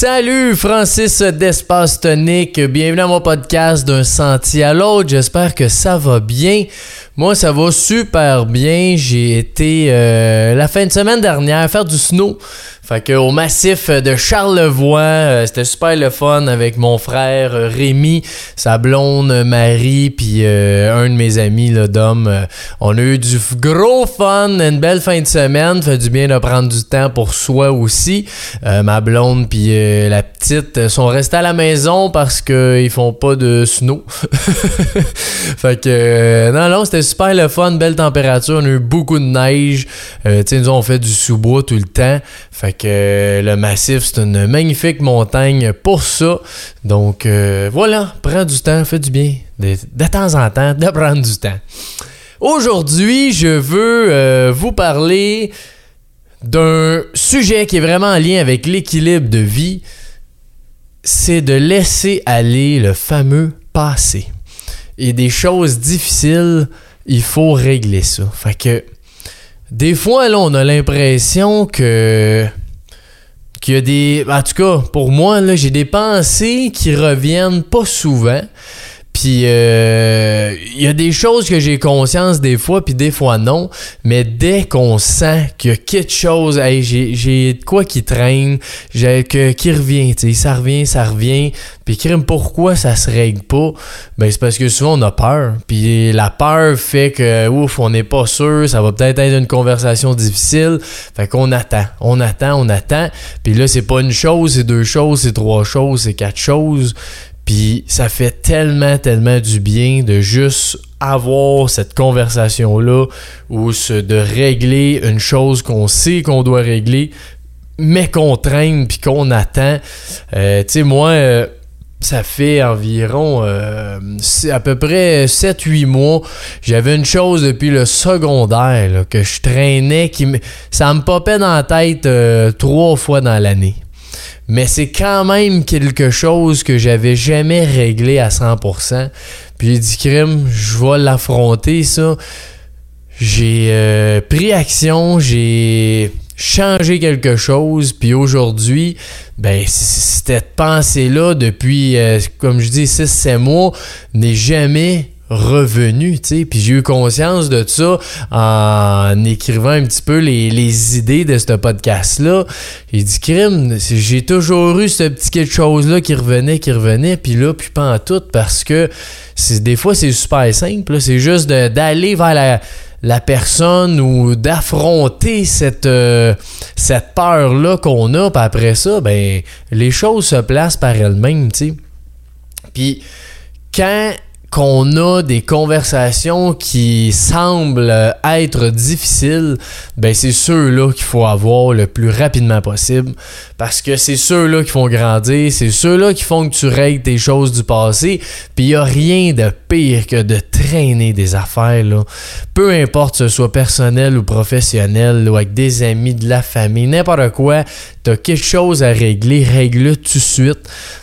Salut Francis d'Espace Tonique, bienvenue à mon podcast d'un sentier à l'autre, j'espère que ça va bien. Moi ça va super bien, j'ai été euh, la fin de semaine dernière faire du snow. Fait que au massif de Charlevoix, euh, c'était super le fun avec mon frère euh, Rémi, sa blonde Marie, puis un de mes amis là, Dom. on a eu du gros fun, une belle fin de semaine, fait du bien de prendre du temps pour soi aussi. ma blonde puis la petite sont restés à la maison parce que ils font pas de snow. fait que non non, c'était super le fun, belle température, on a eu beaucoup de neige. sais nous on fait du sous-bois tout le temps. Fait que le massif, c'est une magnifique montagne pour ça. Donc euh, voilà, prends du temps, fais du bien. De, temps en temps, de prendre du temps. Aujourd'hui, je veux euh, vous parler d'un sujet qui est vraiment en lien avec l'équilibre de vie. C'est de laisser aller le fameux passé. Et des choses difficiles, il faut régler ça. Fait des fois, là, on a l'impression que qu'il y a des. En tout cas, pour moi, là, j'ai des pensées qui reviennent pas souvent. Puis euh, il y a des choses que j'ai conscience des fois, puis des fois non. Mais dès qu'on sent qu'il y a quelque chose, hey, j'ai de quoi qui traîne, que, qui revient, tu sais, ça revient, ça revient. Puis crime, pourquoi ça se règle pas? Ben c'est parce que souvent on a peur. Puis la peur fait que ouf, on n'est pas sûr, ça va peut-être être une conversation difficile. Fait qu'on attend, on attend, on attend. Puis là, c'est pas une chose, c'est deux choses, c'est trois choses, c'est quatre choses. Puis ça fait tellement, tellement du bien de juste avoir cette conversation-là ou de régler une chose qu'on sait qu'on doit régler, mais qu'on traîne puis qu'on attend. Euh, tu sais, moi, euh, ça fait environ euh, à peu près 7-8 mois. J'avais une chose depuis le secondaire que je traînais qui. Ça me popait dans la tête trois fois dans l'année mais c'est quand même quelque chose que j'avais jamais réglé à 100%. Puis j'ai dit, crime, je vais l'affronter, ça. J'ai euh, pris action, j'ai changé quelque chose, puis aujourd'hui, ben, cette pensée-là, depuis, euh, comme je dis, 6-7 mois, n'est jamais revenu, tu sais. Puis j'ai eu conscience de ça en écrivant un petit peu les, idées de ce podcast-là. J'ai dit, crime, j'ai toujours eu ce petit quelque chose-là qui revenait, qui revenait, puis là, puis pas en tout, parce que des fois, c'est super simple. C'est juste d'aller vers la, personne ou d'affronter cette, euh, cette peur-là qu'on a, puis après ça, ben, les choses se placent par elles-mêmes, tu sais. Puis quand qu'on a des conversations qui semblent être difficiles, ben c'est ceux-là qu'il faut avoir le plus rapidement possible parce que c'est ceux-là qui font grandir, c'est ceux-là qui font que tu règles tes choses du passé, puis il y a rien de pire que de traîner des affaires. Peu importe que ce soit personnel ou professionnel ou avec des amis, de la famille, n'importe quoi, t'as quelque chose à régler, règle-le tout de suite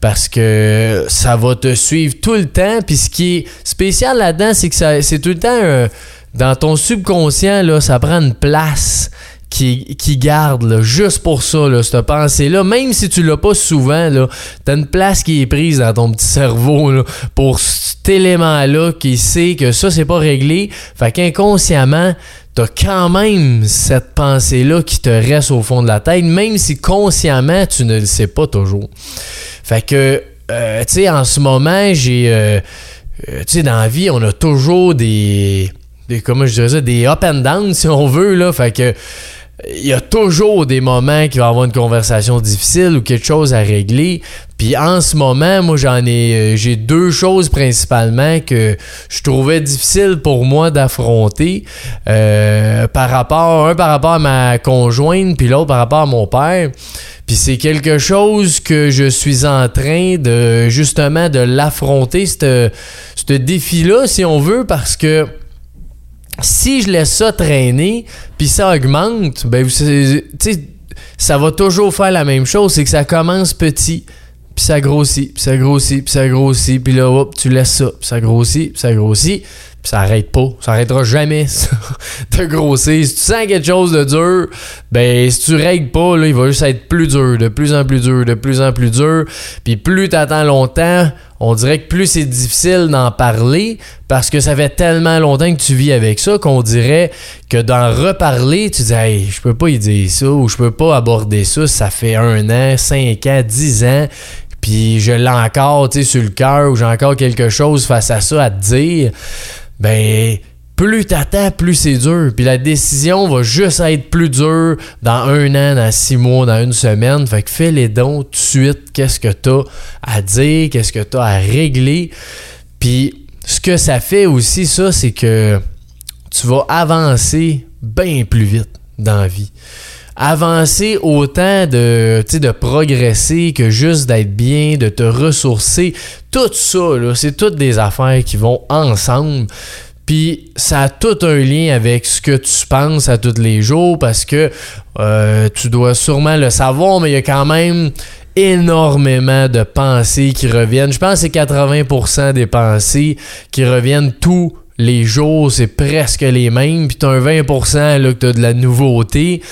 parce que ça va te suivre tout le temps. Puis ce qui est spécial là-dedans, c'est que c'est tout le temps dans ton subconscient, là, ça prend une place qui, qui garde juste pour ça, là, cette pensée-là. Même si tu l'as pas souvent, là, t'as une place qui est prise dans ton petit cerveau pour cet élément-là qui sait que ça, c'est pas réglé. Fait qu'inconsciemment, t'as quand même cette pensée-là qui te reste au fond de la tête, même si consciemment, tu ne le sais pas toujours. Fait que, euh, tu sais, en ce moment, j'ai. Euh, euh, tu sais, dans la vie, on a toujours des. des comment je dirais ça Des up and down, si on veut, là. Fait que. Il y a toujours des moments qui va avoir une conversation difficile ou quelque chose à régler. Puis en ce moment, moi j'en ai j'ai deux choses principalement que je trouvais difficile pour moi d'affronter par rapport un par rapport à ma conjointe puis l'autre par rapport à mon père. Puis c'est quelque chose que je suis en train de justement de l'affronter, ce défi-là, si on veut, parce que si je laisse ça traîner, puis ça augmente, ben ça va toujours faire la même chose, c'est que ça commence petit, puis ça grossit, puis ça grossit, puis ça grossit, puis là, hop, tu laisses ça, puis ça grossit, puis ça grossit, Ça arrête pas. Ça arrêtera jamais de grossir. Si tu sens quelque chose de dur, ben si tu règles pas, là, il va juste être plus dur, de plus en plus dur, de plus en plus dur. Puis plus t'attends longtemps, on dirait que plus c'est difficile d'en parler parce que ça fait tellement longtemps que tu vis avec ça qu'on dirait que d'en reparler, tu dis hey, je peux pas y dire ça ou je peux pas aborder ça, ça fait un an, cinq ans, dix ans puis je l'ai encore, tu sais, sur le cœur, ou j'ai encore quelque chose face à ça à te dire, ben, plus t'attends, plus c'est dur. Puis la décision va juste être plus dure dans un an, dans six mois, dans une semaine. Fait que fais les dons tout de suite. Qu'est-ce que t'as à dire? Qu'est-ce que t'as à régler? Puis ce que ça fait aussi, ça, c'est que tu vas avancer bien plus vite dans la vie avancer autant de, de progresser que juste d'être bien, de te ressourcer. Tout ça, c'est toutes des affaires qui vont ensemble. Puis ça a tout un lien avec ce que tu penses à tous les jours parce que euh, tu dois sûrement le savoir, mais il y a quand même énormément de pensées qui reviennent. Je pense que c'est 80% des pensées qui reviennent tout les jours, c'est presque les mêmes, puis t'as un 20% là, que t'as de la nouveauté,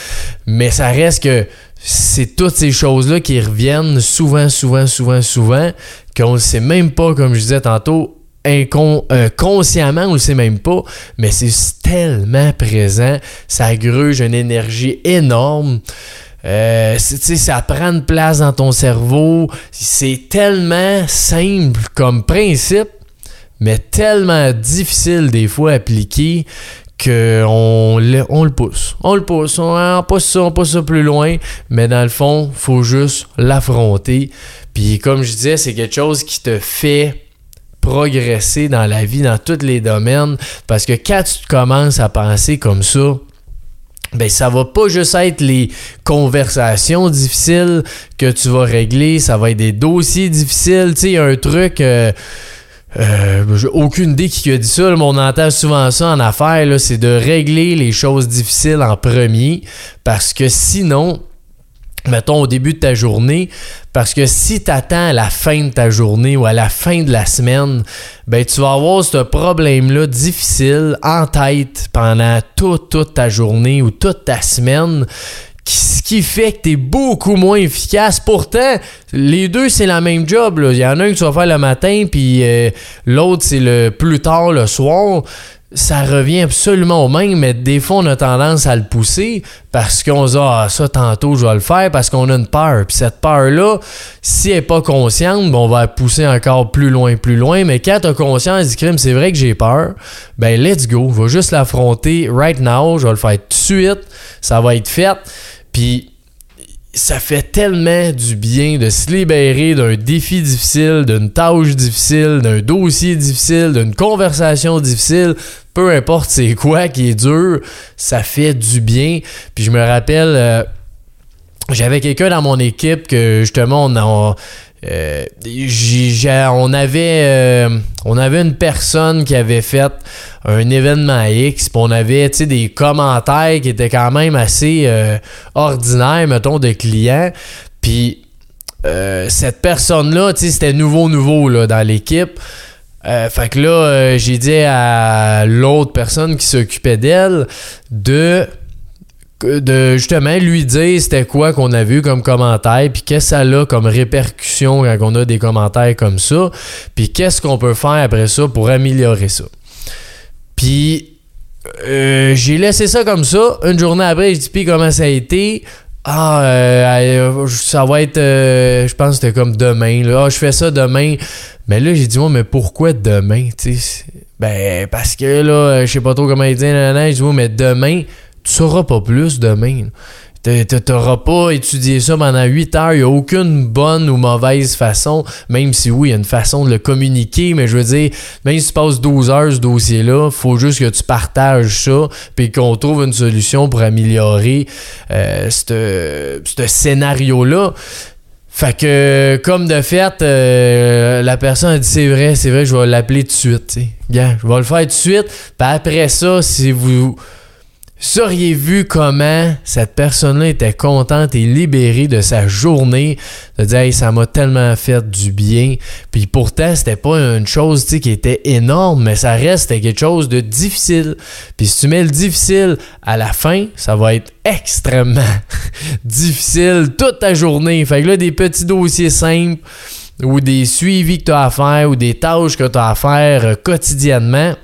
mais ça reste que c'est toutes ces choses-là qui reviennent souvent, souvent, souvent, souvent, qu'on ne sait même pas, comme je disais tantôt, euh, consciemment, on le sait même pas, mais c'est tellement présent, ça gruge une énergie énorme. Euh, ça prend une place dans ton cerveau. C'est tellement simple comme principe, mais tellement difficile des fois à appliquer qu'on le, on le pousse. On le pousse, on, pousse ça, on pousse ça plus loin, mais dans le fond, faut juste l'affronter. Puis comme je disais, c'est quelque chose qui te fait progresser dans la vie, dans tous les domaines, parce que quand tu commences à penser comme ça, ben ça va pas juste être les conversations difficiles que tu vas régler, ça va être des dossiers difficiles. Tu sais, il un truc. Euh, euh, aucune idée qui a dit ça, mais on entend souvent ça en affaires, c'est de régler les choses difficiles en premier, parce que sinon, mettons au début de ta journée, parce que si tu attends à la fin de ta journée ou à la fin de la semaine, ben tu vas avoir ce problème-là difficile en tête pendant toute, toute ta journée ou toute ta semaine ce qui fait que tu es beaucoup moins efficace. Pourtant, les deux, c'est la même job. Il y en a un que tu vas faire le matin, puis euh, l'autre, c'est le plus tard le soir. Ça revient absolument au même, mais des fois, on a tendance à le pousser parce qu'on se dit Ah, ça, tantôt, je vais le faire parce qu'on a une peur. Puis cette peur-là, si elle n'est pas consciente, ben, on va la pousser encore plus loin, plus loin. Mais quand tu as conscience du crime, c'est vrai que j'ai peur, ben let's go. Va juste l'affronter right now. Je vais le faire tout de suite. Ça va être fait. Puis ça fait tellement du bien de se libérer d'un défi difficile, d'une tâche difficile, d'un dossier difficile, d'une conversation difficile, peu importe c'est quoi qui est dur, ça fait du bien. Puis je me rappelle, euh, j'avais quelqu'un dans mon équipe que justement on, a... Euh, on avait euh, on avait une personne qui avait fait un événement X, puis on avait des commentaires qui étaient quand même assez euh, ordinaires, mettons, de clients. Puis cette personne-là, c'était nouveau, nouveau là, dans l'équipe. fait que là, j'ai dit à l'autre personne qui s'occupait d'elle de de justement lui dire c'était quoi qu'on a vu comme commentaire, puis qu'est-ce que ça a comme répercussion quand on a des commentaires comme ça, puis qu'est-ce qu'on peut faire après ça pour améliorer ça. Puis euh, j'ai laissé ça comme ça. Une journée après, je dis puis comment ça a été? Ah, euh, ça va être, euh, je pense que c'était comme demain. Là. Ah, je fais ça demain. Mais là, j'ai dit, moi, mais pourquoi demain? Ben, parce que là, je sais pas trop comment il dit. Mais demain, tu sauras pas plus demain. Tu n'auras pas étudié ça pendant 8 heures. Il n'y a aucune bonne ou mauvaise façon, même si oui, il y a une façon de le communiquer, mais je veux dire, même si tu passes 12 heures ce dossier-là, faut juste que tu partages ça, puis qu'on trouve une solution pour améliorer euh, ce scénario-là. Fait que, comme de fait, euh, la personne a dit c'est vrai, c'est vrai, je vais l'appeler tout de suite. je vais le faire tout de suite. Puis après ça, si vous Vous auriez vu comment cette personne-là était contente et libérée de sa journée, de dire hey, ça m'a tellement fait du bien. Puis pourtant, c'était pas une chose qui était énorme, mais ça reste quelque chose de difficile. Puis si tu mets le difficile à la fin, ça va être extrêmement difficile toute ta journée. Fait que là, des petits dossiers simples ou des suivis que tu as à faire ou des tâches que tu as à faire euh, quotidiennement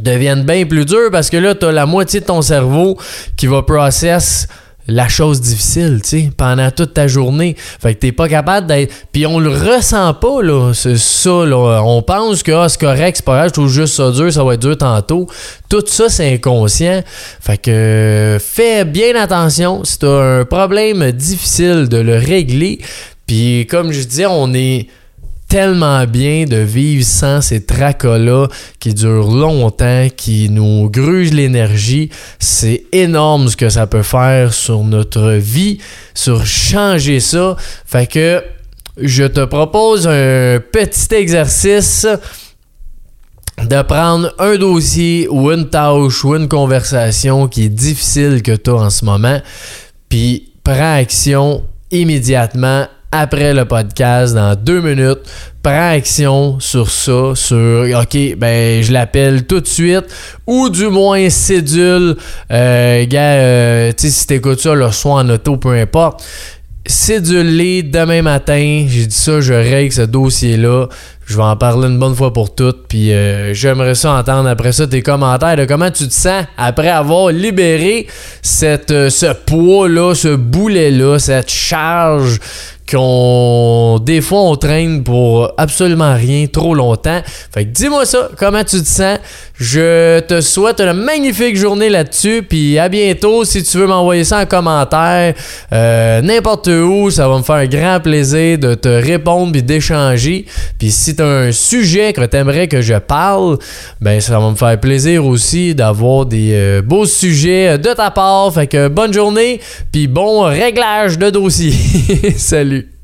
deviennent bien plus durs parce que là, tu as la moitié de ton cerveau qui va process la chose difficile, tu sais, pendant toute ta journée. Fait que t'es pas capable d'être... Puis on le ressent pas, là, c'est ça, là. On pense que ah, c'est correct, c'est pas grave, je trouve juste ça dur, ça va être dur tantôt. Tout ça, c'est inconscient. Fait que fais bien attention. Si t'as un problème difficile de le régler, puis comme je disais, on est tellement bien de vivre sans ces tracas-là qui durent longtemps, qui nous grugent l'énergie. C'est énorme ce que ça peut faire sur notre vie, sur changer ça. Fait que je te propose un petit exercice de prendre un dossier ou une tâche ou une conversation qui est difficile que tu as en ce moment, puis prends action immédiatement après le podcast dans deux minutes. Prends action sur ça, sur OK, ben je l'appelle tout de suite, ou du moins cédule. Euh, gars, euh, tu si t'écoutes ça le soir en auto, peu importe. Cédule-les demain matin. J'ai dit ça, je règle ce dossier-là. Je vais en parler une bonne fois pour toutes. Puis euh, j'aimerais ça entendre après ça tes commentaires de comment tu te sens après avoir libéré cette, euh, ce poids-là, ce boulet-là, cette charge qu'on des fois on traîne pour absolument rien trop longtemps. Fait que dis-moi ça, comment tu te sens? Je te souhaite une magnifique journée là-dessus, puis à bientôt. Si tu veux m'envoyer ça en commentaire, euh, n'importe où, ça va me faire un grand plaisir de te répondre puis d'échanger. Puis si un sujet que tu aimerais que je parle, ben ça va me faire plaisir aussi d'avoir des euh, beaux sujets de ta part. Fait que bonne journée, puis bon réglage de dossier. Salut.